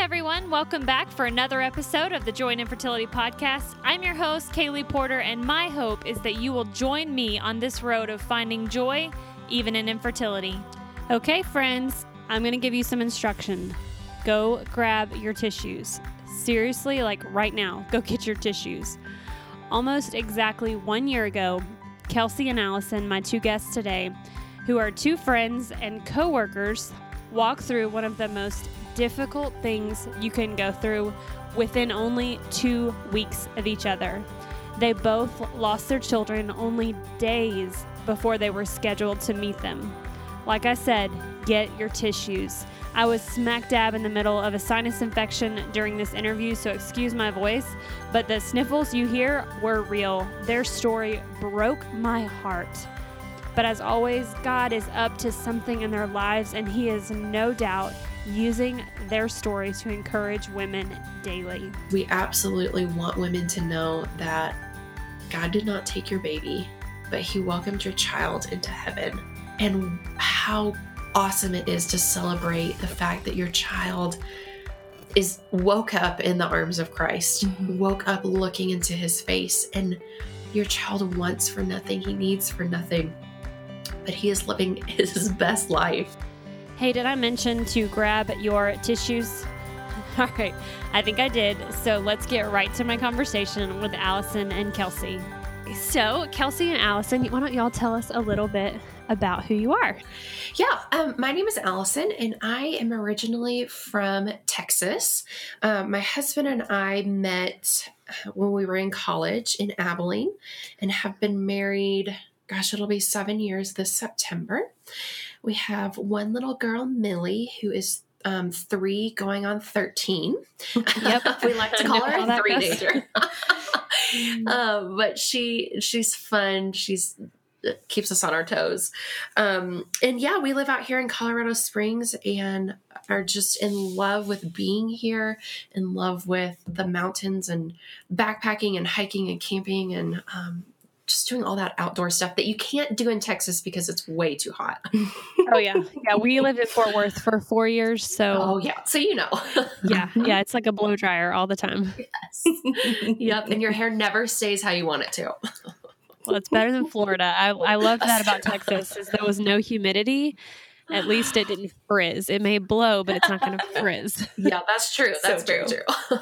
everyone. Welcome back for another episode of the Joy in Infertility Podcast. I'm your host, Kaylee Porter, and my hope is that you will join me on this road of finding joy even in infertility. Okay, friends, I'm going to give you some instruction. Go grab your tissues. Seriously, like right now, go get your tissues. Almost exactly one year ago, Kelsey and Allison, my two guests today, who are two friends and co workers, walk through one of the most difficult things you can go through within only two weeks of each other. They both lost their children only days before they were scheduled to meet them. Like I said, get your tissues. I was smack dab in the middle of a sinus infection during this interview, so excuse my voice, but the sniffles you hear were real. Their story broke my heart. But as always, God is up to something in their lives, and He is no doubt using their story to encourage women daily. We absolutely want women to know that God did not take your baby, but He welcomed your child into heaven. And how awesome it is to celebrate the fact that your child is woke up in the arms of Christ, mm-hmm. woke up looking into his face, and your child wants for nothing, he needs for nothing, but he is living his best life. Hey, did I mention to grab your tissues? All right, I think I did. So let's get right to my conversation with Allison and Kelsey. So, Kelsey and Allison, why don't y'all tell us a little bit about who you are? Yeah, um, my name is Allison, and I am originally from Texas. Um, my husband and I met uh, when we were in college in Abilene and have been married, gosh, it'll be seven years this September. We have one little girl, Millie, who is um, three going on 13. Yep. we like to call her a three danger. um, but she she's fun. She's keeps us on our toes. Um, and yeah, we live out here in Colorado Springs and are just in love with being here, in love with the mountains and backpacking and hiking and camping and um, just doing all that outdoor stuff that you can't do in Texas because it's way too hot. oh yeah, yeah. We lived in Fort Worth for four years, so oh yeah, so you know, yeah, yeah. It's like a blow dryer all the time. Yes. yep, and your hair never stays how you want it to. well, it's better than Florida. I I love that about Texas is there was no humidity. At least it didn't frizz. It may blow, but it's not going to frizz. Yeah, that's true. That's so very true. true.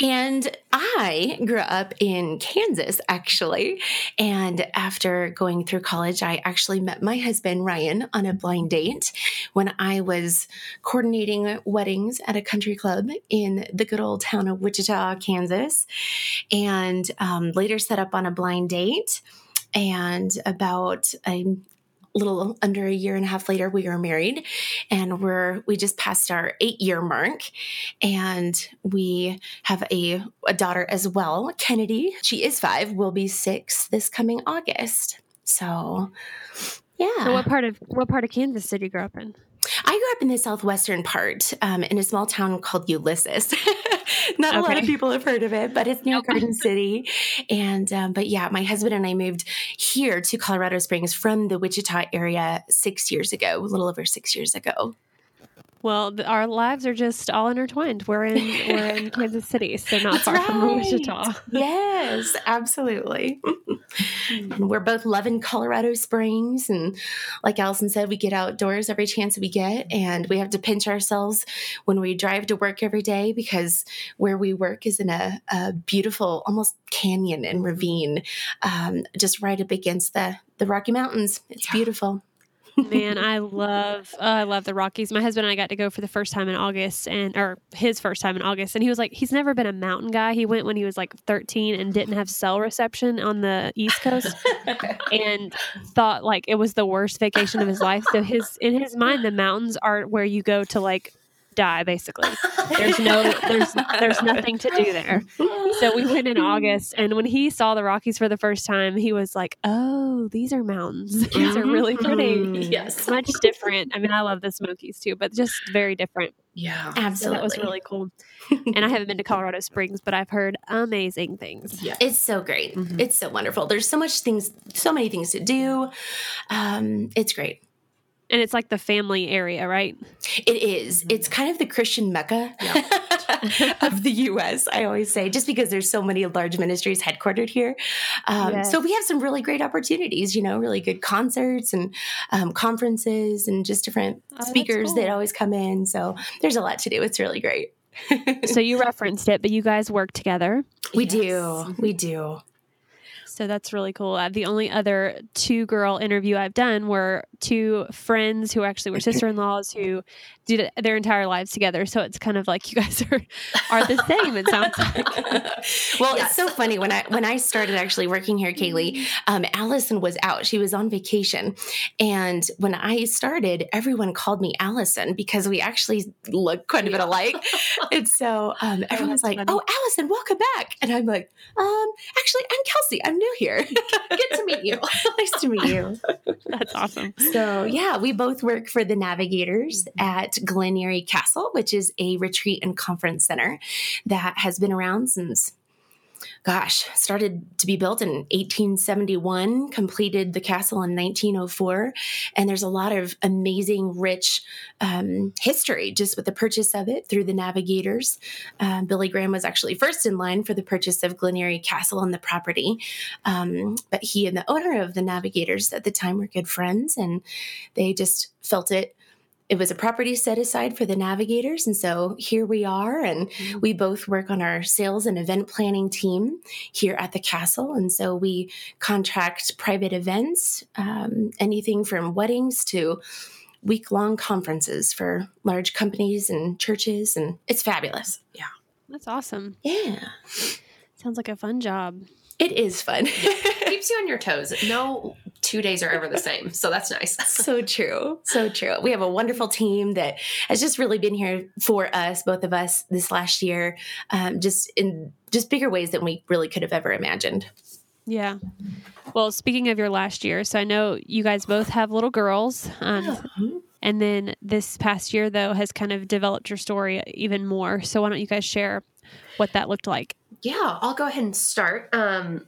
And I grew up in Kansas, actually. And after going through college, I actually met my husband, Ryan, on a blind date when I was coordinating weddings at a country club in the good old town of Wichita, Kansas. And um, later set up on a blind date. And about a little under a year and a half later we were married and we're we just passed our eight year mark and we have a, a daughter as well kennedy. She is five will be six this coming august. So yeah. So what part of what part of kansas did you grow up in? I grew up in the southwestern part um, in a small town called Ulysses. Not okay. a lot of people have heard of it, but it's near okay. Garden City. And, um, but yeah, my husband and I moved here to Colorado Springs from the Wichita area six years ago, a little over six years ago. Well, our lives are just all intertwined. We're in we're in Kansas City, so not That's far right. from Wichita. Yes, absolutely. we're both loving Colorado Springs, and like Allison said, we get outdoors every chance we get, and we have to pinch ourselves when we drive to work every day because where we work is in a, a beautiful, almost canyon and ravine, um, just right up against the the Rocky Mountains. It's yeah. beautiful. Man, I love uh, I love the Rockies. My husband and I got to go for the first time in August and or his first time in August and he was like he's never been a mountain guy. He went when he was like 13 and didn't have cell reception on the East Coast and thought like it was the worst vacation of his life. So his in his mind the mountains are where you go to like die basically. There's no there's there's nothing to do there. So we went in august and when he saw the rockies for the first time he was like oh these are mountains. These are really pretty. Mm-hmm. yes. Much different. I mean i love the smokies too but just very different. Yeah absolutely so that was really cool. And i haven't been to colorado springs but i've heard amazing things. Yeah. It's so great. Mm-hmm. it's so wonderful. There's so much things so many things to do. Um, it's great And it's like the family area, right? It is. It's kind of the Christian Mecca of the U.S. I always say, just because there's so many large ministries headquartered here. Um, Yes. So we have some really great opportunities. You know, really good concerts and um, conferences and just different Oh, speakers cool. that always come in. So there's a lot to do. It's really great. so you referenced it, but you guys work together. We Yes. do. We do. So that's really cool. Uh, the only other two girl interview I've done were two friends who actually were sister in laws who did their entire lives together. So it's kind of like you guys are are the same. It sounds like. well, Yes. it's so funny when I when I started actually working here, Kaylee. Um, Allison was out; she was on vacation, and when I started, everyone called me Allison because we actually look quite a bit alike. and so um, everyone's that's like, funny. "Oh, Allison, welcome back!" And I'm like, "Um, actually, I'm Kelsey. I'm new here. Good to meet you. nice to meet you." That's awesome. So, yeah, we both work for the Navigators mm-hmm. at Glen Eyrie Castle, which is a retreat and conference center that has been around since, gosh, started to be built in 1871, completed the castle in 1904. And there's a lot of amazing, rich um, history just with the purchase of it through the Navigators. Um, Billy Graham was actually first in line for the purchase of Glen Eyrie Castle and the property. Um, but he and the owner of the Navigators at the time were good friends, and they just felt it. It was a property set aside for the navigators. And so here we are. And we both work on our sales and event planning team here at the castle. And so we contract private events, um, anything from weddings to week long conferences for large companies and churches. And it's fabulous. Yeah. That's awesome. Yeah, Sounds like a fun job. it is fun. Keeps you on your toes. No two days are ever the same. So that's nice. so true so true we have a wonderful team that has just really been here for us both of us this last year um, just in just bigger ways than we really could have ever imagined Yeah. Well, speaking of your last year, so I know you guys both have little girls. Um, And then this past year, though, has kind of developed your story even more. So why don't you guys share what that looked like? Yeah, I'll go ahead and start. Um,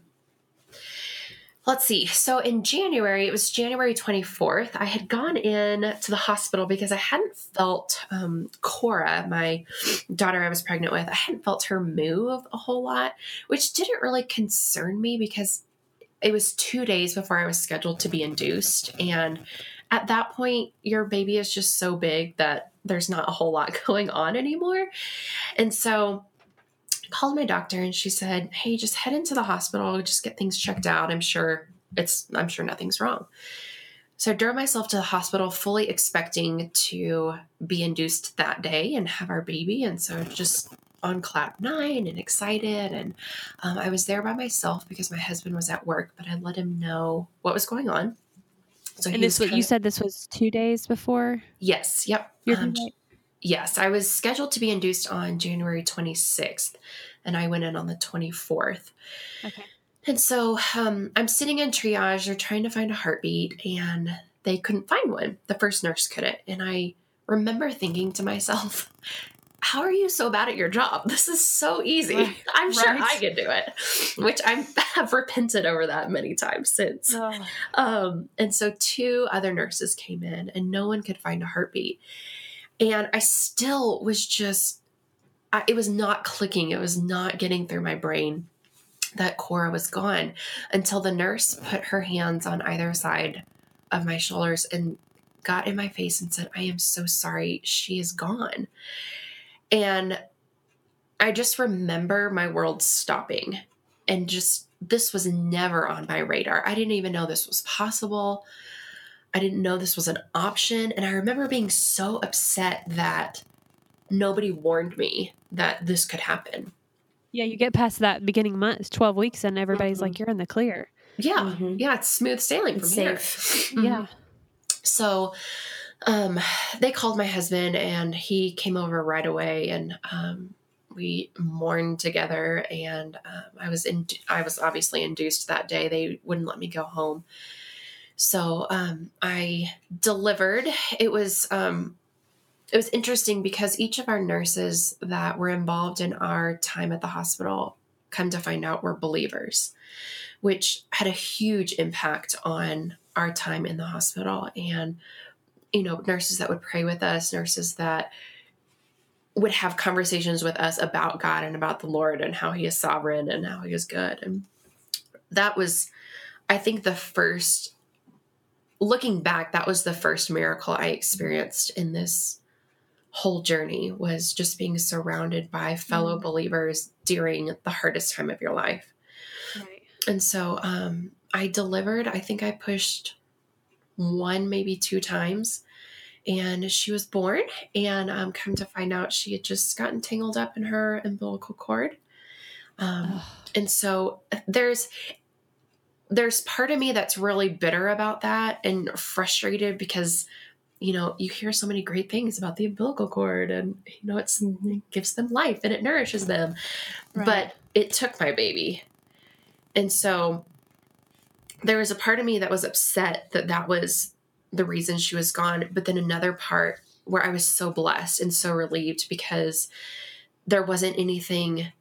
let's see. So in January, it was January 24th, I had gone in to the hospital because I hadn't felt um, Cora, my daughter I was pregnant with, I hadn't felt her move a whole lot, which didn't really concern me because it was two days before I was scheduled to be induced. And at that point, your baby is just so big that there's not a whole lot going on anymore. And so called my doctor and she said, "Hey, just head into the hospital, just get things checked out. I'm sure it's I'm sure nothing's wrong." So I drove myself to the hospital fully expecting to be induced that day and have our baby and so just on cloud nine and excited and um, I was there by myself because my husband was at work, but I let him know what was going on. So And this was was you said this was two days before yes, yep. Um, date? Yes, I was scheduled to be induced on January 26th, and I went in on the 24th. Okay. And so um, I'm sitting in triage. They're trying to find a heartbeat, and they couldn't find one. The first nurse couldn't. And I remember thinking to myself, how are you so bad at your job? This is so easy. Right. I'm sure Right. I could do it, which I have repented over that many times since. Um, and so two other nurses came in and no one could find a heartbeat. And I still was just, I, it was not clicking. It was not getting through my brain that Cora was gone until the nurse put her hands on either side of my shoulders and got in my face and said, I am so sorry. She is gone. And I just remember my world stopping and just this was never on my radar. I didn't even know this was possible. I didn't know this was an option. And I remember being so upset that nobody warned me that this could happen. Yeah, you get past that beginning month, 12 weeks, and everybody's Mhm. like, you're in the clear. Yeah. Mhm. Yeah. It's smooth sailing from It's here. safe. Yeah. So um, they called my husband and he came over right away and um, we mourned together and um, I was in I was obviously induced that day. They wouldn't let me go home. So um, I delivered. It was um, it was interesting because each of our nurses that were involved in our time at the hospital come to find out were believers, which had a huge impact on our time in the hospital. And you know, nurses that would pray with us, nurses that would have conversations with us about God and about the Lord and how He is sovereign and how He is good. And that was, I think, the first, looking back, that was the first miracle I experienced in this whole journey was just being surrounded by fellow Mm. believers during the hardest time of your life. Right. And so um, I delivered, I think I pushed one, maybe two times. And she was born, and um, come to find out, she had just gotten tangled up in her umbilical cord. Um, and so there's there's part of me that's really bitter about that and frustrated because you know you hear so many great things about the umbilical cord and you know it's, it gives them life and it nourishes them Right. but it took my baby and so there was a part of me that was upset that that was the reason she was gone but then another part where i was so blessed and so relieved because there wasn't anything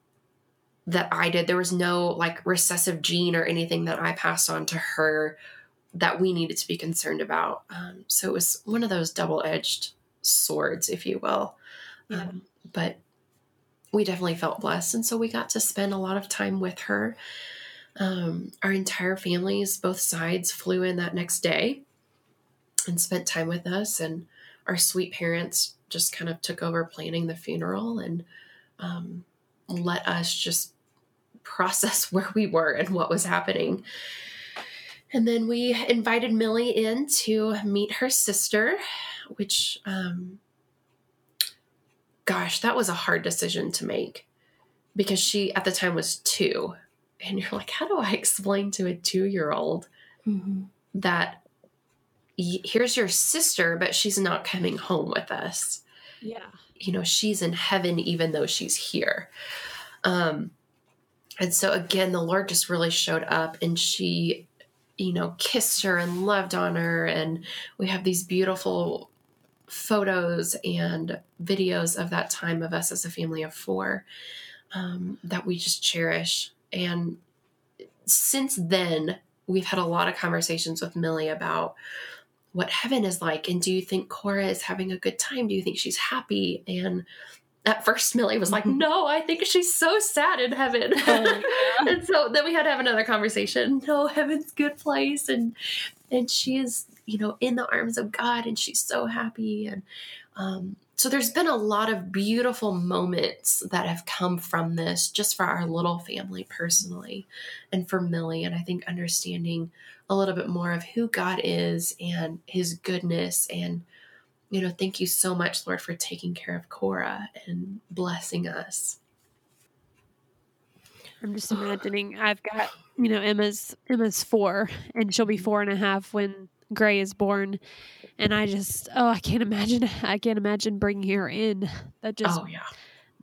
that i did. There was no like recessive gene or anything that i passed on to her that we needed to be concerned about. Um, so it was one of those double-edged swords if you will. Yeah. um, but we definitely felt blessed and so we got to spend a lot of time with her. Um, our entire families both sides flew in that next day and spent time with us and our sweet parents just kind of took over planning the funeral and um, let us just process where we were and what was happening and then we invited millie in to meet her sister which um, gosh, that was a hard decision to make because she at the time was two. And you're like, how do I explain to a two year old Mhm. that here's your sister, but she's not coming home with us? Yeah. You know, she's in heaven even though she's here. Um, and so again, the Lord just really showed up and she, you know, kissed her and loved on her. And we have these beautiful photos and videos of that time of us as a family of four um, that we just cherish. And since then, we've had a lot of conversations with Millie about what heaven is like. And do you think Cora is having a good time? Do you think she's happy? And at first, Millie was like, No, I think she's so sad in heaven. Oh, and so then we had to have another conversation. No, heaven's good place. And and she is, you know, in the arms of God and she's so happy. And um, so there's been a lot of beautiful moments that have come from this just for our little family personally and for Millie. And I think understanding a little bit more of who God is and his goodness and you know, thank you so much, Lord, for taking care of Cora and blessing us. I'm just imagining I've got, you know, Emma's Emma's four and she'll be four and a half when Gray is born. And I just oh, I can't imagine I can't imagine bringing her in. That just oh yeah,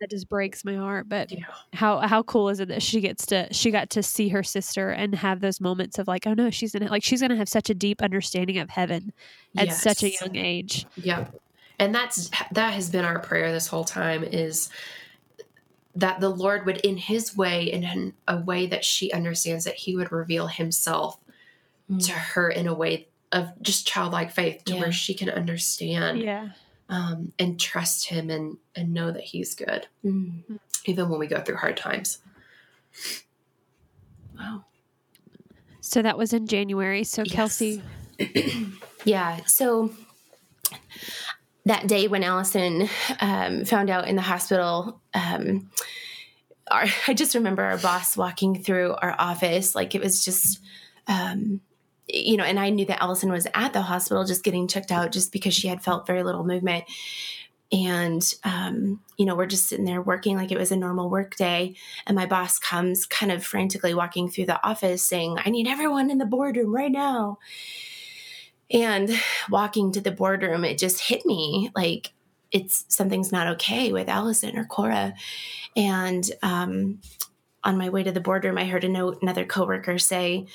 that just breaks my heart. But yeah, how how cool is it that she gets to she got to see her sister and have those moments of like, oh no, she's in it. Like she's gonna have such a deep understanding of heaven at such a young age. Yep. And that's that has been our prayer this whole time is that the Lord would in his way in a way that she understands that he would reveal himself Mm. to her in a way of just childlike faith to Yeah. where she can understand Yeah. um, and trust him and and know that he's good Mm. even when we go through hard times. Wow. So that was in January. So Yes. Kelsey Yeah. So that day when Allison um, found out in the hospital, um, our, I just remember our boss walking through our office. Like it was just, um, you know, and I knew that Allison was at the hospital just getting checked out just because she had felt very little movement. And, um, you know, we're just sitting there working like it was a normal work day. And my boss comes kind of frantically walking through the office saying, I need everyone in the boardroom right now. And walking to the boardroom, it just hit me like it's something's not okay with Allison or Cora. And um, on my way to the boardroom, I heard a note, another coworker say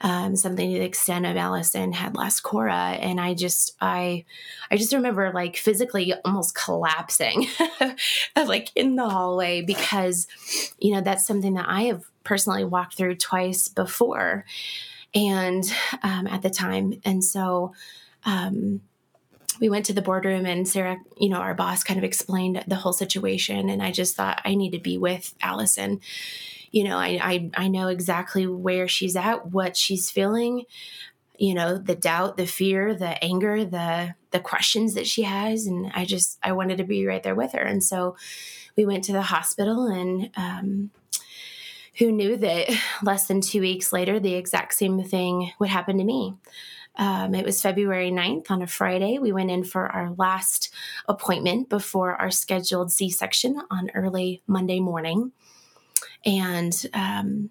um, something to the extent of Allison had lost Cora, and I just, I, I just remember like physically almost collapsing, like in the hallway because, you know, that's something that I have personally walked through twice before and um, at the time and so um, we went to the boardroom and Sarah, you know, our boss kind of explained the whole situation. And I just thought I need to be with Allison. You know, I, I, I know exactly where she's at, what she's feeling, you know, the doubt, the fear, the anger, the, the questions that she has. And I just, I wanted to be right there with her. And so we went to the hospital and, um, who knew that less than two weeks later, the exact same thing would happen to me. Um, it was February 9th on a Friday. We went in for our last appointment before our scheduled C section on early Monday morning. And um,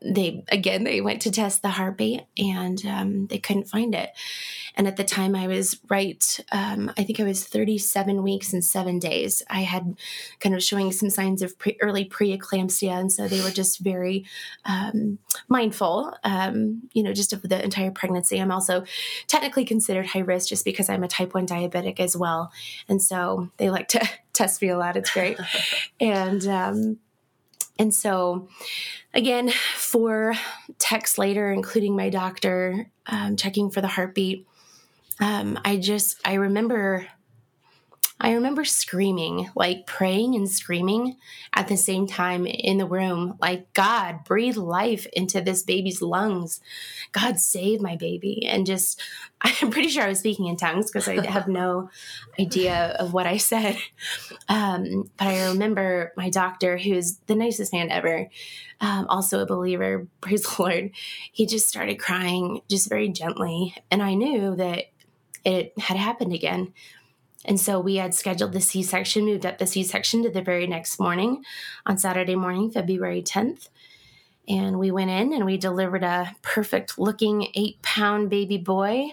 they again they went to test the heartbeat and um, they couldn't find it. And at the time i was right um, i think i was 37 weeks and seven days. I had kind of showing some signs of pre- early preeclampsia. And so they were just very um, mindful um, you know just of the entire pregnancy. I'm also technically considered high risk just because i'm a type 1 diabetic as well. And so they like to test me a lot. It's great. And um, and so, again, for texts later, including my doctor um, checking for the heartbeat, um, I just, I remember I remember screaming, like praying and screaming at the same time in the room, like, God, breathe life into this baby's lungs. God, save my baby. And just, I'm pretty sure I was speaking in tongues because I have no idea of what I said. Um, but I remember my doctor, who's the nicest man ever, um, also a believer, praise the Lord, he just started crying just very gently. And I knew that it had happened again and so we had scheduled the C section, moved up the C section to the very next morning on Saturday morning, February 10th. And we went in and we delivered a perfect looking eight pound baby boy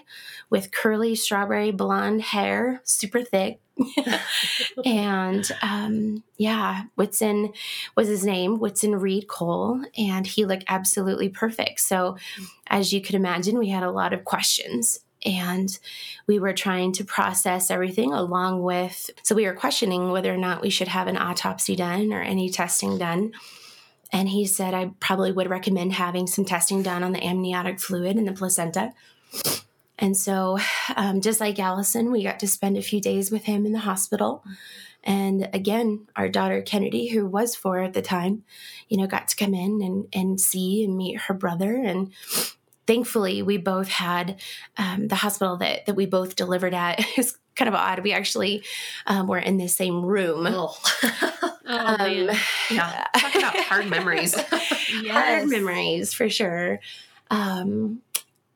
with curly strawberry blonde hair, super thick. and um, yeah, Whitson was his name, Whitson Reed Cole, and he looked absolutely perfect. So, as you could imagine, we had a lot of questions and we were trying to process everything along with so we were questioning whether or not we should have an autopsy done or any testing done. And he said i probably would recommend having some testing done on the amniotic fluid and the placenta. And so um, just like allison we got to spend a few days with him in the hospital. And again our daughter kennedy who was four at the time you know got to come in and, and see and meet her brother. And thankfully we both had um, the hospital that, that we both delivered at is kind of odd we actually um, were in the same room Oh, Oh, um, man. yeah. Talk about hard memories. Yes. hard memories for sure um,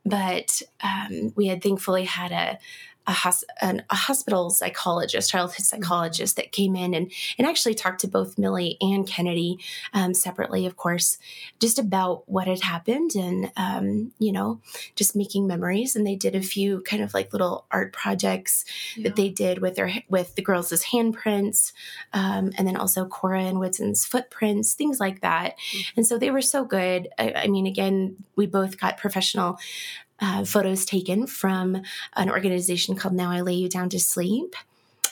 but um, we had thankfully had a a, hos- an, a hospital psychologist, childhood psychologist that came in and, and actually talked to both Millie and Kennedy um, separately, of course, just about what had happened and, um, you know, just making memories. And they did a few kind of like little art projects that they did with their with the girls' handprints, um, and then also Cora and Whitson's footprints, things like that. And so they were so good. I, I mean, again, we both got professional uh, photos taken from an organization called Now I Lay You Down to Sleep.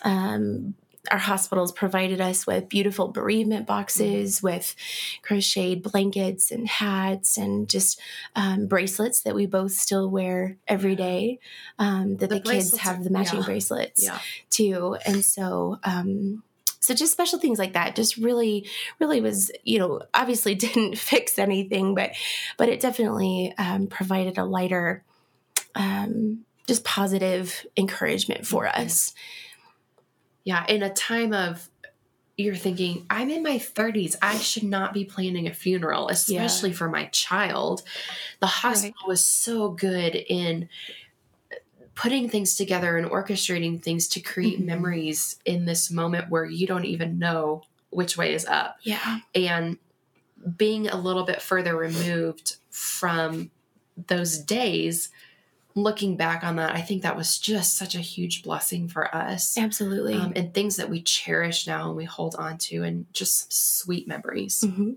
Um, our hospitals provided us with beautiful bereavement boxes with crocheted blankets and hats and just um, bracelets that we both still wear every day. Um, that The the, kids have the matching yeah. bracelets yeah. too. And so, um, so just special things like that just really, really was, you know, obviously didn't fix anything, but, but it definitely um, provided a lighter, um, just positive encouragement for us. Yeah. In a time of, you're thinking, I'm in my 30s. I should not be planning a funeral, especially for my child. The hospital was so good in putting things together and orchestrating things to create Mhm. memories in this moment where you don't even know which way is up. Yeah. and being a little bit further removed from those days looking back on that i think that was just such a huge blessing for us Absolutely. um, and things that we cherish now and we hold on to and just sweet memories Mhm.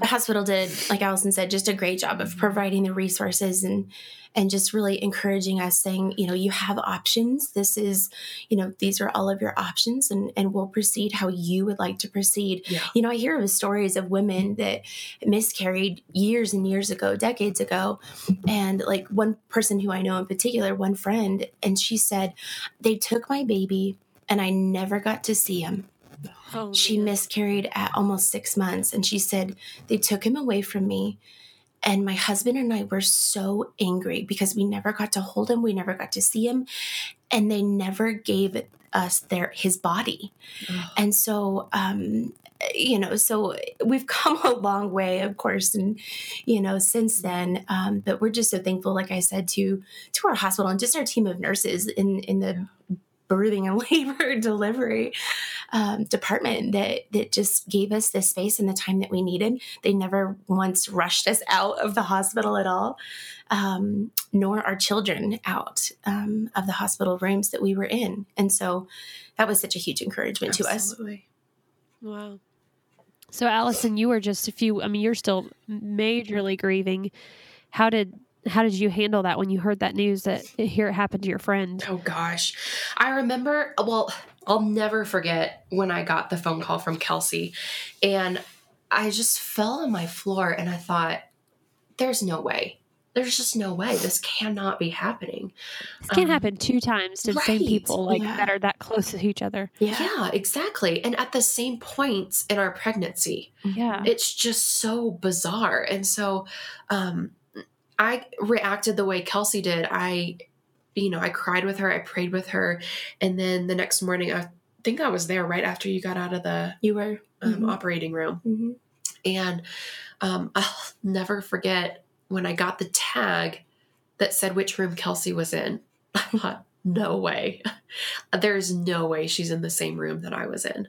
The hospital did, like Allison said, just a great job of providing the resources and and just really encouraging us saying you know you have options. This is you know these are all of your options and and we'll proceed how you would like to proceed. Yeah. you know i hear of stories of women that miscarried years and years ago decades ago and like one person who i know in particular one friend and she said they took my baby and i never got to see him. Oh, she miscarried at almost six months and she said they took him away from me and my husband and i were so angry because we never got to hold him we never got to see him and they never gave us their his body. And so um you know so we've come a long way of course and you know since then um but we're just so thankful like i said to to our hospital and just our team of nurses in in the birthing and labor delivery um, department that that just gave us the space and the time that we needed. They never once rushed us out of the hospital at all, um, nor our children out um, of the hospital rooms that we were in. And so that was such a huge encouragement to us. Wow. So, Allison, you were just a few. I mean, you're still majorly grieving. How did how did you handle that when you heard that news that here it happened to your friend? Oh gosh. I remember, well, I'll never forget when I got the phone call from Kelsey and I just fell on my floor and I thought, there's no way. There's just no way. This cannot be happening. This can't Um, happen two times to the same people like yeah. that are that close to each other. Yeah. Yeah, exactly. And at the same points in our pregnancy. Yeah. it's just so bizarre and so um i reacted the way kelsey did i you know i cried with her i prayed with her and then the next morning i think i was there right after you got out of the You were. um, Mhm. operating room Mhm. and um, i'll never forget when i got the tag that said which room kelsey was in i thought no way there's no way she's in the same room that i was in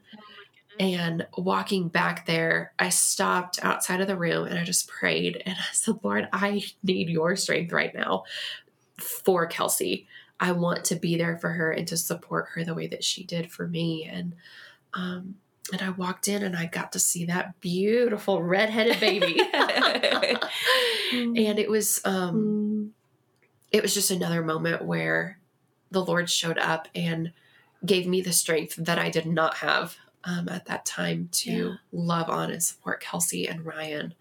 and walking back there, I stopped outside of the room and I just prayed and I said, Lord, I need your strength right now for Kelsey. I want to be there for her and to support her the way that she did for me. And um, and I walked in and I got to see that beautiful redheaded baby. and it was um it was just another moment where the Lord showed up and gave me the strength that I did not have um, at that time to Yeah. love on and support Kelsey and Ryan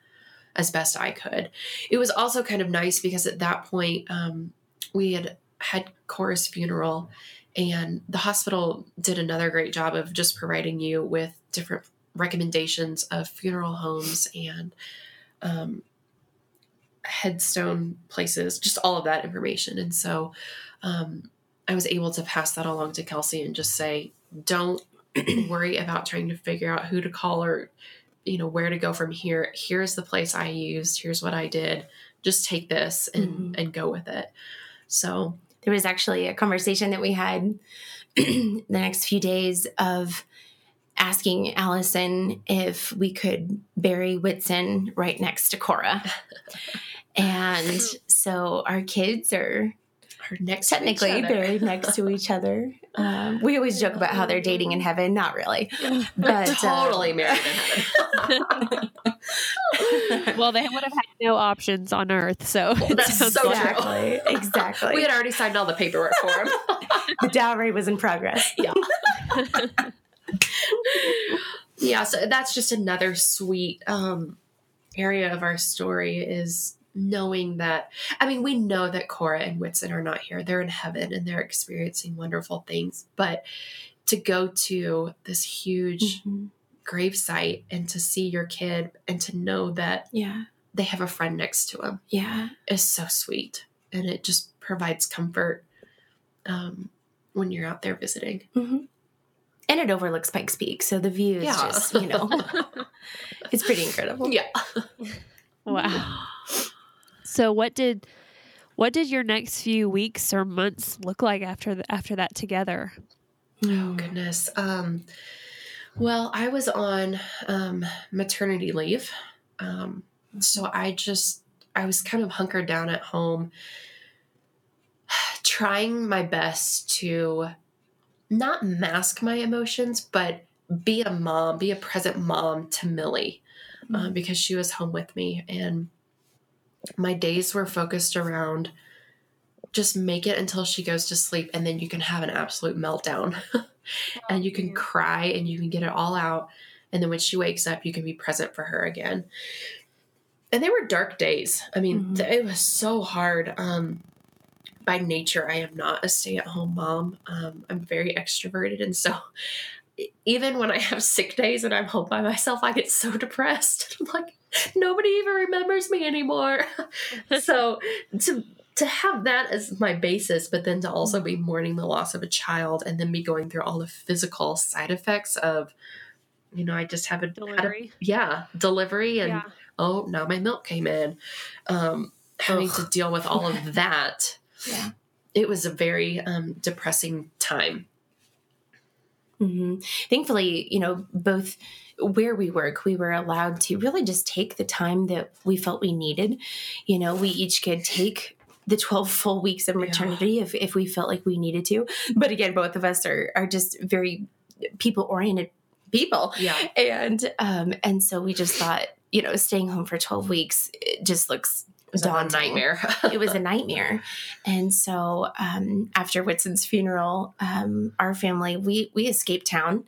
as best I could. It was also kind of nice because at that point um, we had had Cora's funeral, and the hospital did another great job of just providing you with different recommendations of funeral homes and um, headstone places, just all of that information. And so um, I was able to pass that along to Kelsey and just say, don't worry about trying to figure out who to call or, you know, where to go from here. Here's the place I used. Here's what I did. Just take this and, Mhm. and go with it. So, there was actually a conversation that we had the next few days of asking Allison if we could bury Whitson right next to Cora. and so our kids are our next technically buried next to each other. Um, we always joke about how they're dating in heaven. Not really, but uh, totally married in heaven. well, they would have had no options on Earth, so it that's so like- true. exactly, exactly. we had already signed all the paperwork for him. the dowry was in progress. yeah. yeah, so that's just another sweet um area of our story is knowing that I mean, we know that Cora and Whitson are not here. They're in heaven and they're experiencing wonderful things, but to go to this huge Mhm. grave site and to see your kid and to know that Yeah, they have a friend next to them yeah, is so sweet and it just provides comfort um, when you're out there visiting. hmm and it overlooks Pikes Peak, so the view is Yeah. just you know, it's pretty incredible. Yeah. Wow. So what did what did your next few weeks or months look like after the, after that together? Oh goodness. Um, well, I was on um, maternity leave, um, so I just I was kind of hunkered down at home, trying my best to not mask my emotions, but be a mom, be a present mom to Millie, um, because she was home with me, and my days were focused around just make it until she goes to sleep and then you can have an absolute meltdown. And you can cry and you can get it all out and then when she wakes up you can be present for her again. And they were dark days. I mean Mhm. th- it was so hard. Um by nature i am not a stay-at-home mom. Um, i'm very extroverted and so even when i have sick days and i'm home by myself i get so depressed. I'm like nobody even remembers me anymore so to to have that as my basis but then to also be mourning the loss of a child and then be going through all the physical side effects of you know i just have a had a- Delivery. yeah delivery and Yeah. oh now my milk came in um having Ugh. to deal with all of that Yeah. it was a very um depressing time Mm-hmm. Thankfully, you know, both where we work, we were allowed to really just take the time that we felt we needed. You know, we each could take the 12 full weeks of Yeah. maternity if, if we felt like we needed to. But again, both of us are, are just very people oriented people. yeah And, um, and so we just thought, you know, staying home for 12 weeks, it just looks it was a nightmare it was a nightmare. And so um, after Whitson's funeral, um, our family we we escaped town,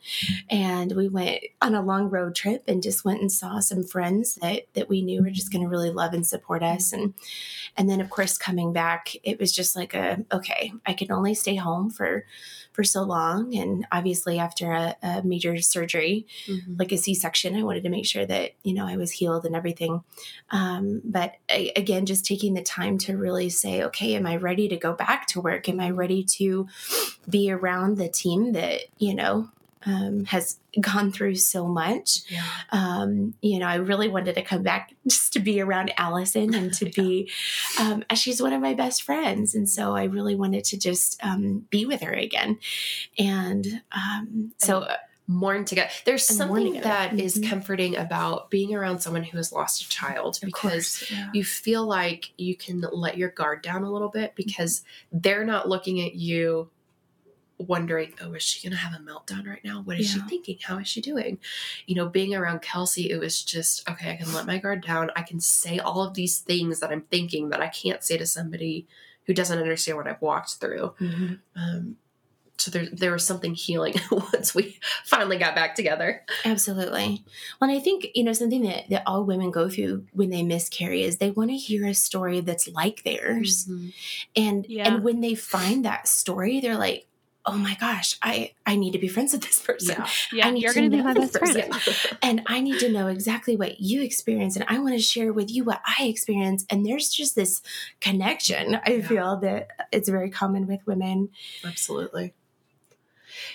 and we went on a long road trip and just went and saw some friends that that we knew were just going to really love and support us. And and then of course coming back, it was just like a okay, I can only stay home for for so long, and obviously after a, a major surgery, Mhm. like a C-section. I wanted to make sure that you know I was healed and everything. Um, but a- again, just taking the time to really say, okay, am I ready to go back to work? Am I ready to be around the team that you know um, has gone through so much? yeah Um, you know, I really wanted to come back just to be around Allison and to be, um, she's one of my best friends. And so I really wanted to just um, be with her again. And um, so, uh, mourn together there's And something that is Mhm. comforting about being around someone who has lost a child of because course, yeah. you feel like you can let your guard down a little bit because they're not looking at you wondering, oh, is she going to have a meltdown right now? What is she thinking? How is she doing? You know, being around Kelsey, it was just, okay, I can let my guard down. I can say all of these things that I'm thinking that I can't say to somebody who doesn't understand what I've walked through. Mhm. Um, so there, there was something healing once we finally got back together. Absolutely. Well, and I think, you know, something that, that all women go through when they miscarry is they want to hear a story that's like theirs. And Yeah. and when they find that story, they're like, oh my gosh, I, I need to be friends with this person. Yeah. Yeah, you're going to be my best friend. And I need to know exactly what you experience. And I want to share with you what I experience. And there's just this connection, I Yeah. feel that it's very common with women. Absolutely.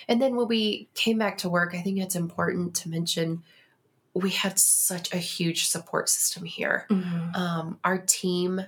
And then when we came back to work, I think it's important to mention we had such a huge support system here. Um, our team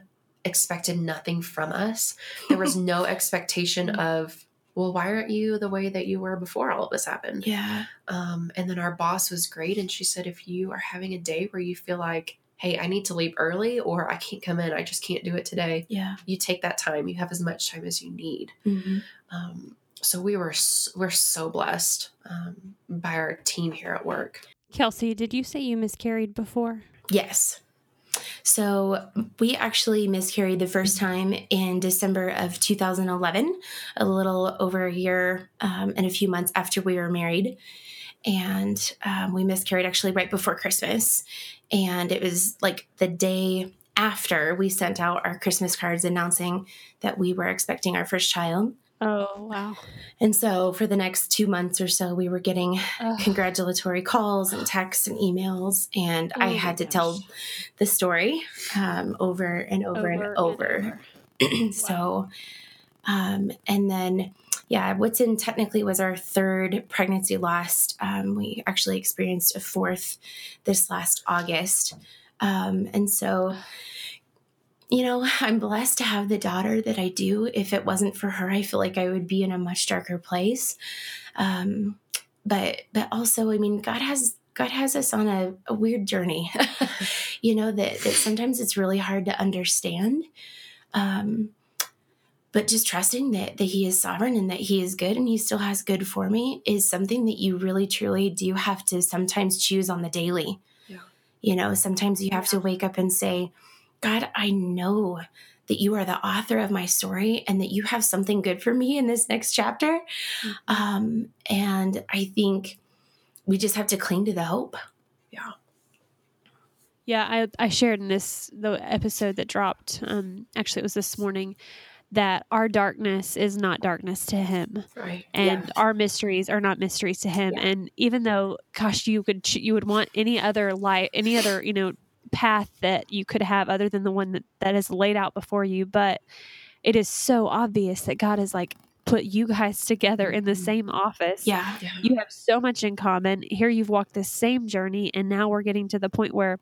expected nothing from us. There was no expectation of, well, why aren't you the way that you were before all of this happened? Yeah. Um, and then our boss was great. And she said, if you are having a day where you feel like, hey, I need to leave early or I can't come in, I just can't do it today, Yeah. you take that time. You have as much time as you need. Mhm. Um, so we were we're so blessed um, by our team here at work. Kelsey, did you say you miscarried before? Yes. So we actually miscarried the first time in December of 2011, a little over a year um, and a few months after we were married. And um, we miscarried actually right before Christmas. And it was like the day after we sent out our Christmas cards announcing that we were expecting our first child. Oh, wow. And so for the next two months or so, we were getting Ugh. congratulatory calls and texts and emails. And I Oh my had to gosh. tell the story um, over and over, and over. so, um, and then, yeah, Whitson technically was our third pregnancy loss. Um, we actually experienced a fourth this last August. Um, and so, you know, I'm blessed to have the daughter that I do. If it wasn't for her, I feel like I would be in a much darker place. Um, but, but also, I mean, God has God has us on a, a weird journey, you know, that, that sometimes it's really hard to understand. Um, but just trusting that, that he is sovereign and that he is good and he still has good for me is something that you really truly do have to sometimes choose on the daily. Yeah. You know, sometimes you have to wake up and say, God, I know that you are the author of my story and that you have something good for me in this next chapter. Mm-hmm. Um, and I think we just have to cling to the hope. Yeah, Yeah, I I shared in this the episode that dropped. Um, actually, it was this morning that our darkness is not darkness to him, Right. and Yeah. our mysteries are not mysteries to him. Yeah. And even though, gosh, you could you would want any other light, any other you know path that you could have other than the one that that is laid out before you, but it is so obvious that God has like put you guys together in the Mhm. same office. Yeah. Yeah. you have so much in common. Here you've walked the same journey, and now we're getting to the point where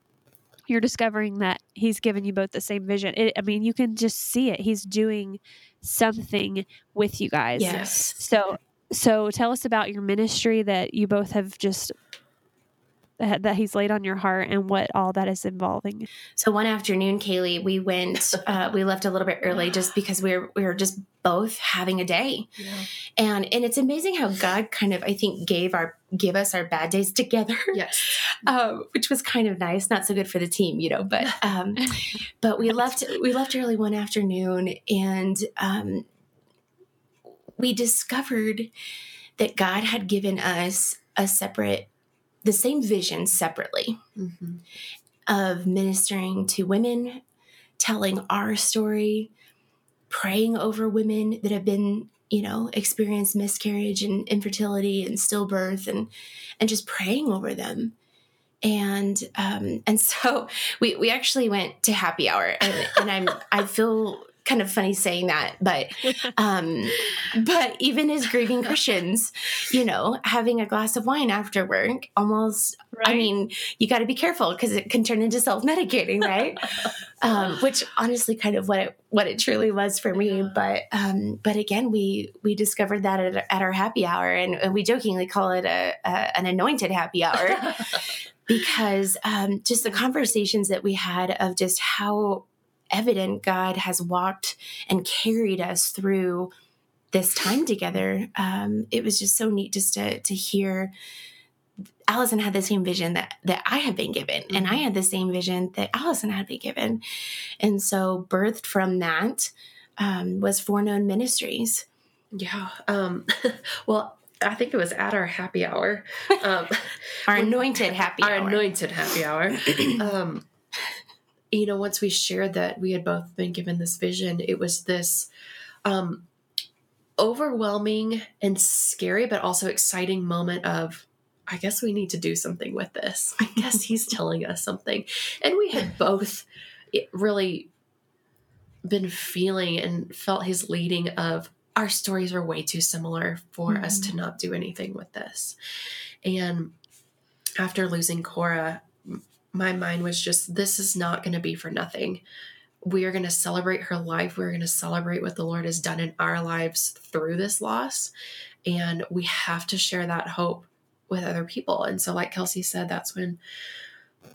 you're discovering that he's given you both the same vision. It, I mean, you can just see it. He's doing something with you guys. Yes. So, so tell us about your ministry that you both have just that he's laid on your heart and what all that is involving. So one afternoon, Kaylee, we went, uh, we left a little bit early just because we were, we were just both having a day. Yeah. And, and it's amazing how God kind of, I think, gave our, give us our bad days together. Yes. um, which was kind of nice. Not so good for the team, you know. But um, but we left we left early one afternoon, and um, we discovered that God had given us a separate, the same vision separately Mm-hmm. of ministering to women, telling our story, praying over women that have been, you know, experienced miscarriage and infertility and stillbirth and and just praying over them. And um and so we we actually went to happy hour and, and I'm I feel kind of funny saying that, but um but even as grieving Christians, you know, having a glass of wine after work almost I mean, you got to be careful because it can turn into self medicating, right? um, which honestly, kind of what it what it truly was for me. But um, but again, we we discovered that at, at our happy hour, and, and we jokingly call it a, a an anointed happy hour because um, just the conversations that we had of just how evident God has walked and carried us through this time together. Um, it was just so neat just to to hear. Allison had the same vision that that I had been given, and I Mhm. had the same vision that Allison had been given, and so birthed from that um, was Foreknown Ministries. Yeah. Um, well, I think it was at our happy hour. Um, Our anointed happy our hour. anointed happy hour. um, you know, once we shared that we had both been given this vision, it was this um, overwhelming and scary, but also exciting moment of, I guess we need to do something with this. I guess he's telling us something. And we had both really been feeling and felt his leading of our stories are way too similar for us to not do anything with this. And after losing Cora, my mind was just this is not going to be for nothing. We are going to celebrate her life. We're going to celebrate what the Lord has done in our lives through this loss. And we have to share that hope with other people. And so, like Kelsey said, that's when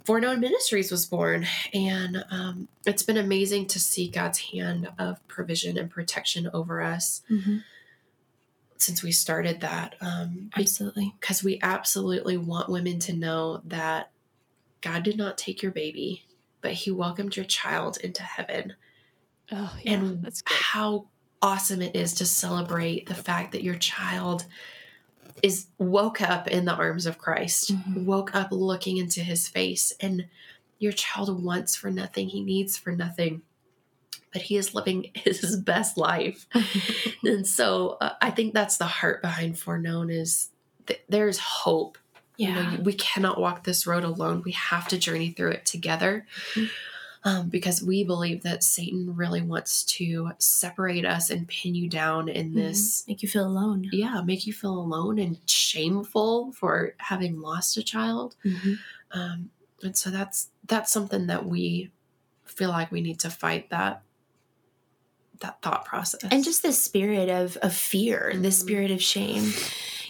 Foreknown Ministries was born. And um, it's been amazing to see God's hand of provision and protection over us Mhm. since we started that. Um, Absolutely. because we absolutely want women to know that God did not take your baby, but He welcomed your child into heaven. Oh, yeah, and that's good. how awesome it is to celebrate the fact that your child is woke up in the arms of Christ, Mhm. woke up looking into His face, and your child wants for nothing, he needs for nothing. But he is living his best life. and so uh, I think that's the heart behind Foreknown is th- there's hope you know, Yeah. we cannot walk this road alone. We have to journey through it together. Mhm. Um, because we believe that Satan really wants to separate us and pin you down in this, Make you feel alone. yeah, make you feel alone and shameful for having lost a child. Mhm. Um, and so that's that's something that we feel like we need to fight that that thought process. and just the spirit of of fear the Mhm. spirit of shame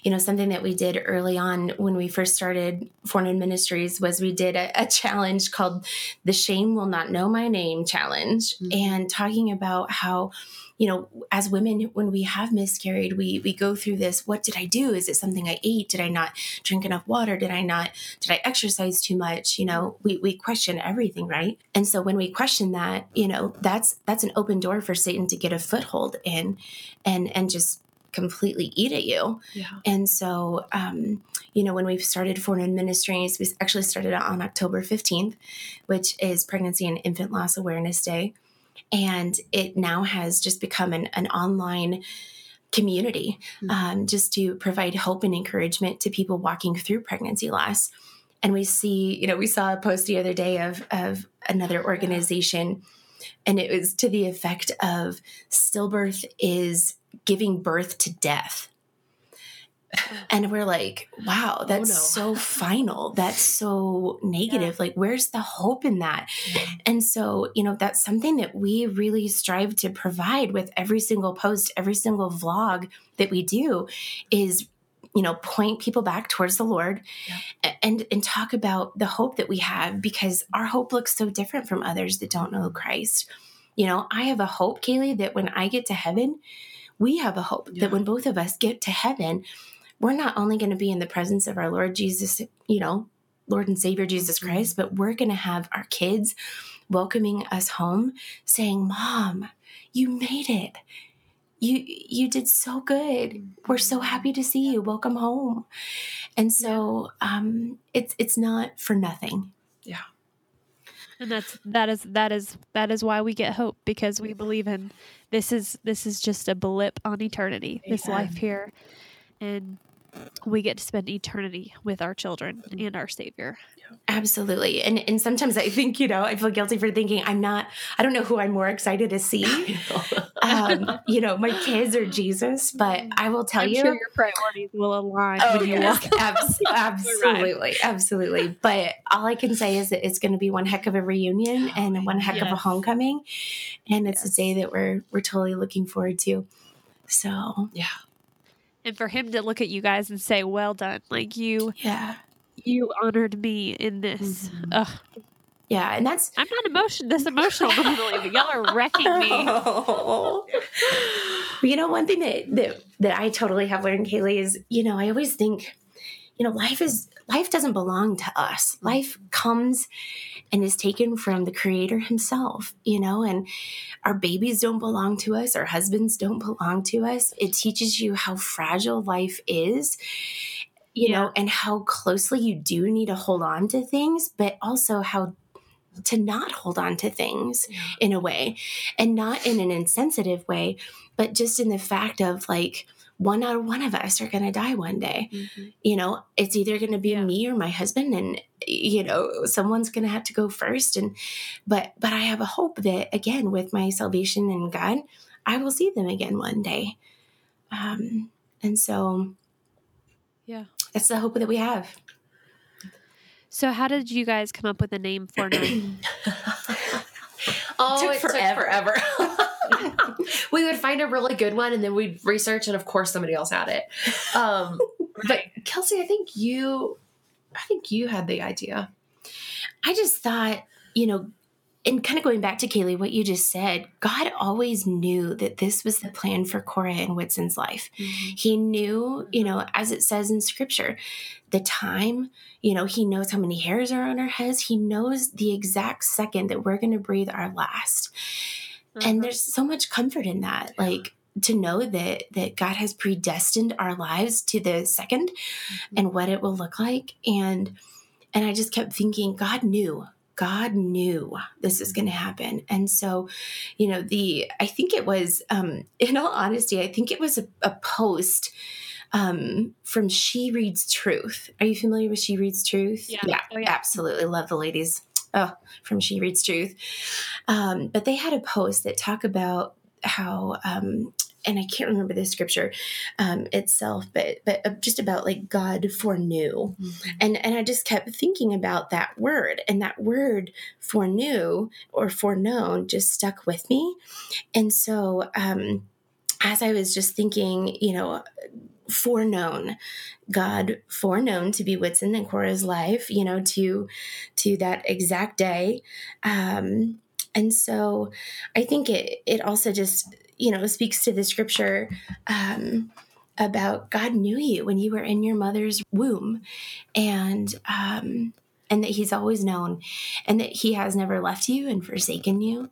you know something that we did early on when we first started Foreknown Ministries was we did a, a challenge called the shame will not know my name challenge Mhm. and talking about how you know, as women, when we have miscarried, we we go through this. What did I do? Is it something I ate? Did I not drink enough water? Did I not? Did I exercise too much? You know, we we question everything, right? And so when we question that, you know, that's that's an open door for Satan to get a foothold in, and and just completely eat at you. Yeah. And so, um, you know, when we've started Foreknown Ministries, we actually started on October 15th, which is Pregnancy and Infant Loss Awareness Day. And it now has just become an, an online community Mhm. um, just to provide hope and encouragement to people walking through pregnancy loss. And we see, you know, we saw a post the other day of, of another organization, and it was to the effect of stillbirth is giving birth to death. And we're like, wow, oh, that's no. so final. That's so negative. Like, where's the hope in that? Mm-hmm. And so, you know, that's something that we really strive to provide with every single post, every single vlog that we do is you know point people back towards the lord a- and and talk about the hope that we have because our hope looks so different from others that don't know christ you know i have a hope kaylee that when i get to heaven we have a hope Yeah. that when both of us get to heaven we're not only going to be in the presence of our lord jesus you know lord and savior jesus Mhm. christ but we're going to have our kids welcoming us home saying mom you made it. You you did so good. We're so happy to see you. Welcome home. And so um it's it's not for nothing And that's that is that is that is why we get hope because we believe in this is this is just a blip on eternity. This life here and we get to spend eternity with our children and our savior. absolutely and and sometimes i think you know i feel guilty for thinking i'm not i don't know who i'm more excited to see um you know my kids or jesus but i will tell I'm you sure your priorities will align Oh, when you yes. walk Abs- absolutely, absolutely. But all I can say is that it's going to be one heck of a reunion and one heck of a homecoming, and it's Yes. a day that we're we're totally looking forward to. So Yeah. And for him to look at you guys and say, "Well done." Like you yeah, you honored me in this. Mhm. Ugh, yeah, and that's I'm not emotion this emotional but y'all are wrecking me. you know, one thing that, that that I totally have learned, Kaylee, is you know I always think, you know, life is life doesn't belong to us. Mm-hmm. Life comes and is taken from the Creator Himself. You know, and our babies don't belong to us. Our husbands don't belong to us. It teaches you how fragile life is. You know, and how closely you do need to hold on to things, but also how to not hold on to things Yeah. in a way and not in an insensitive way but just in the fact of like one out of one of us are going to die one day Mhm. you know it's either going to be Yeah. me or my husband and you know someone's going to have to go first and but but i have a hope that again with my salvation in god i will see them again one day um and so Yeah. that's the hope that we have So how did you guys come up with a name for nine? Oh, Took it forever. took forever. we would find a really good one and then we'd research, and of course, somebody else had it. Um, But Kelsey, I think you, I think you had the idea. I just thought, you know, and kind of going back to Kaylee, what you just said, God always knew that this was the plan for Cora and Whitson's life. He knew, you know, as it says in scripture, the time, you know, he knows how many hairs are on our heads. He knows the exact second that we're going to breathe our last. Uh-huh. And there's so much comfort in that. Like, to know that that God has predestined our lives to the 2nd and what it will look like and and I just kept thinking God knew God knew this is going to happen and so you know the I think it was um in all honesty I think it was a, a post um from She Reads Truth are you familiar with She Reads Truth Yeah. yeah, Oh, yeah. absolutely love the ladies oh from She Reads Truth. Um but they had a post that talk about how um and I can't remember the scripture um, itself, but but uh, just about like God foreknew, and and I just kept thinking about that word, and that word foreknew or foreknown just stuck with me, and so um, as I was just thinking, you know, foreknown, God foreknown to be Whitson and Cora's life, you know, to to that exact day. Um, and so I think it it also just you know, speaks to the scripture um, about God knew you when you were in your mother's womb, and um, and that He's always known, and that He has never left you and forsaken you.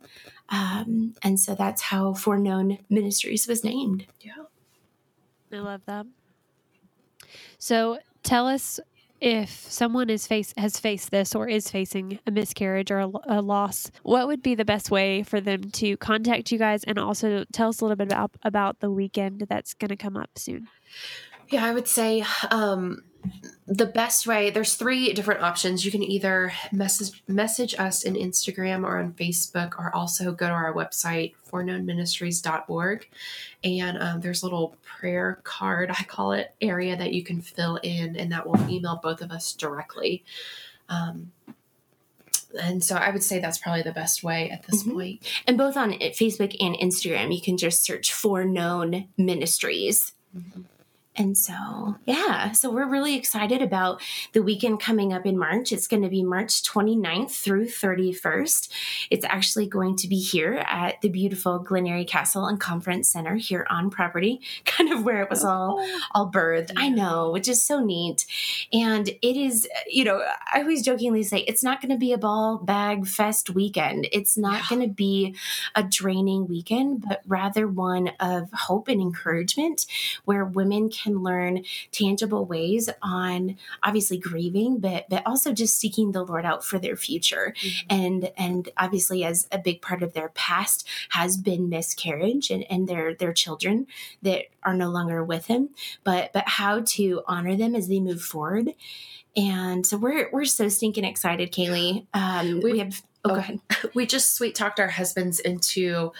Um, and so that's how Foreknown Ministries was named. Yeah. I love that. So tell us if someone is face has faced this or is facing a miscarriage or a, a, loss, what would be the best way for them to contact you guys and also tell us a little bit about about the weekend that's going to come up soon? Yeah, I would say um, the best way there's three different options you can either message message us in instagram or on facebook or also go to our website foreknownministries.org and um, there's a little prayer card i call it area that you can fill in and that will email both of us directly um, and so I would say that's probably the best way at this mm-hmm. point. And both on Facebook and Instagram, you can just search Foreknown Ministries. Mm-hmm. And so, yeah, so we're really excited about the weekend coming up in March. It's going to be March 29th through 31st. It's actually going to be here at the beautiful Glen Eyrie Castle and Conference Center here on property, kind of where it was oh, all oh. all birthed. I know, which is so neat. And it is, you know, I always jokingly say it's not going to be a ball bag fest weekend. It's not yeah. going to be a draining weekend, but rather one of hope and encouragement where women can can learn tangible ways on obviously grieving, but but also just seeking the Lord out for their future. Mm-hmm. And and obviously as a big part of their past has been miscarriage and, and their their children that are no longer with him, but but how to honor them as they move forward. And so we're we're so stinking excited, Kaylee. Um, we have oh, go ahead. We just sweet talked our husbands into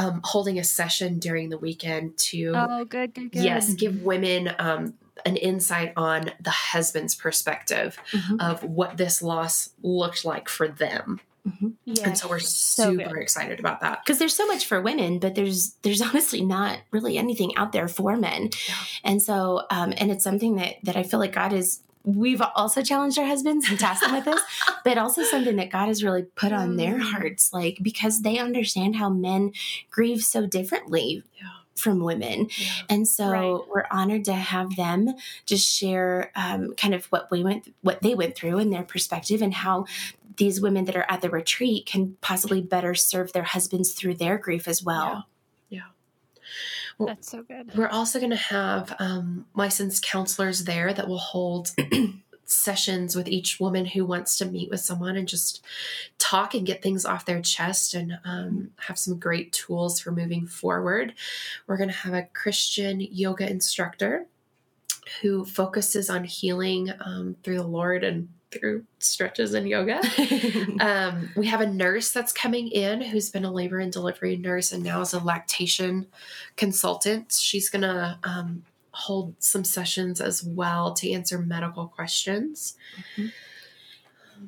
um, holding a session during the weekend to oh good good, good. yes give women um, an insight on the husband's perspective mm-hmm. of what this loss looked like for them mm-hmm. yes. and so we're super excited about that because there's so much for women but there's there's honestly not really anything out there for men yeah. and so um, and it's something that that i feel like god is we've also challenged our husbands and tasked them with this, but also something that God has really put on their mm. hearts, like because they understand how men grieve so differently. Yeah. From women, yeah. and so right. we're honored to have them just share um, kind of what we went, what they went through, and their perspective, and how these women that are at the retreat can possibly better serve their husbands through their grief as well. Yeah. yeah. That's so good. We're also going to have um, licensed counselors there that will hold sessions with each woman who wants to meet with someone and just talk and get things off their chest and um, have some great tools for moving forward. We're going to have a Christian yoga instructor who focuses on healing um, through the Lord and through stretches and yoga. um, we have a nurse that's coming in who's been a labor and delivery nurse and now is a lactation consultant. She's going to um, hold some sessions as well to answer medical questions. Mm-hmm.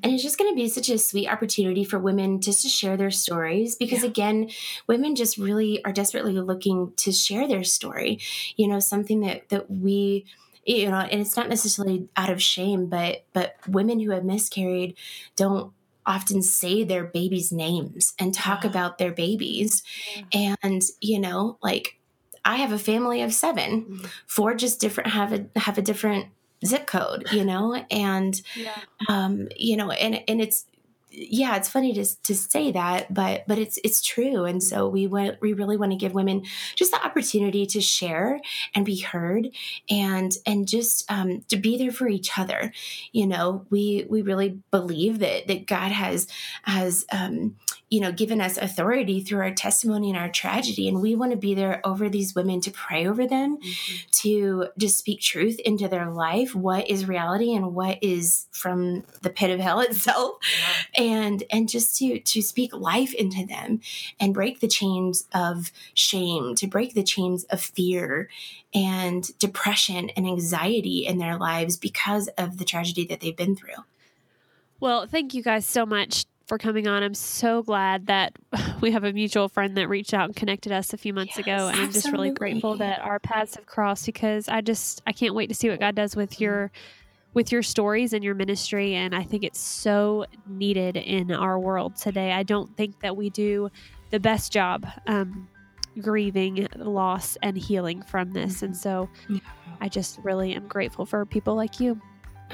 And it's just going to be such a sweet opportunity for women just to share their stories because, yeah. again, women just really are desperately looking to share their story. You know, something that that we you know and it's not necessarily out of shame but but women who have miscarried don't often say their babies names and talk about their babies yeah. and you know like i have a family of 7 mm-hmm. four just different have a have a different zip code you know and yeah. um you know and and it's yeah, it's funny to to say that, but but it's it's true, and so we want we really want to give women just the opportunity to share and be heard, and and just um, to be there for each other. You know, we we really believe that that God has has um, you know given us authority through our testimony and our tragedy, and we want to be there over these women to pray over them, mm-hmm. to just speak truth into their life, what is reality and what is from the pit of hell itself. Yeah and and just to to speak life into them and break the chains of shame to break the chains of fear and depression and anxiety in their lives because of the tragedy that they've been through well thank you guys so much for coming on. I'm so glad that we have a mutual friend that reached out and connected us a few months yes, ago. And I'm just really grateful that our paths have crossed because I just I can't wait to see what God does with your with your stories and your ministry. And I think it's so needed in our world today. I don't think that we do the best job um, grieving loss and healing from this. And so. I just really am grateful for people like you.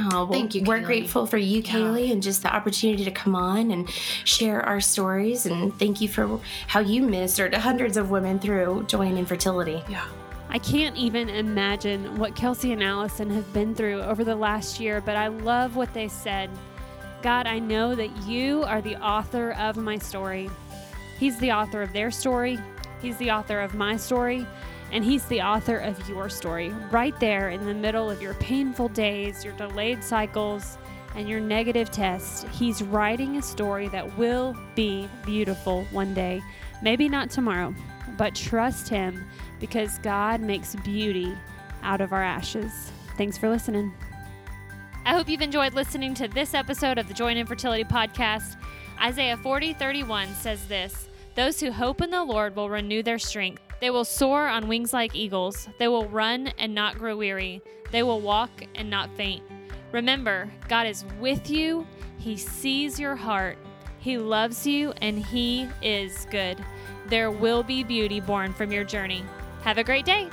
Oh, well, Thank you, We're Kaylee. grateful for you, Yeah. Kaylee, and just the opportunity to come on and share our stories. And thank you for how you ministered to hundreds of women through Joy in Infertility. Yeah. I can't even imagine what Kelsey and Allison have been through over the last year, but I love what they said. God, I know that you are the author of my story. He's the author of their story, He's the author of my story, and He's the author of your story. Right there in the middle of your painful days, your delayed cycles, and your negative tests, He's writing a story that will be beautiful one day. Maybe not tomorrow, but trust Him because God makes beauty out of our ashes. Thanks for listening. I hope you've enjoyed listening to this episode of the Joy in Infertility podcast. Isaiah 40 31 says this Those who hope in the Lord will renew their strength. They will soar on wings like eagles. They will run and not grow weary. They will walk and not faint. Remember, God is with you. He sees your heart. He loves you and He is good. There will be beauty born from your journey. Have a great day.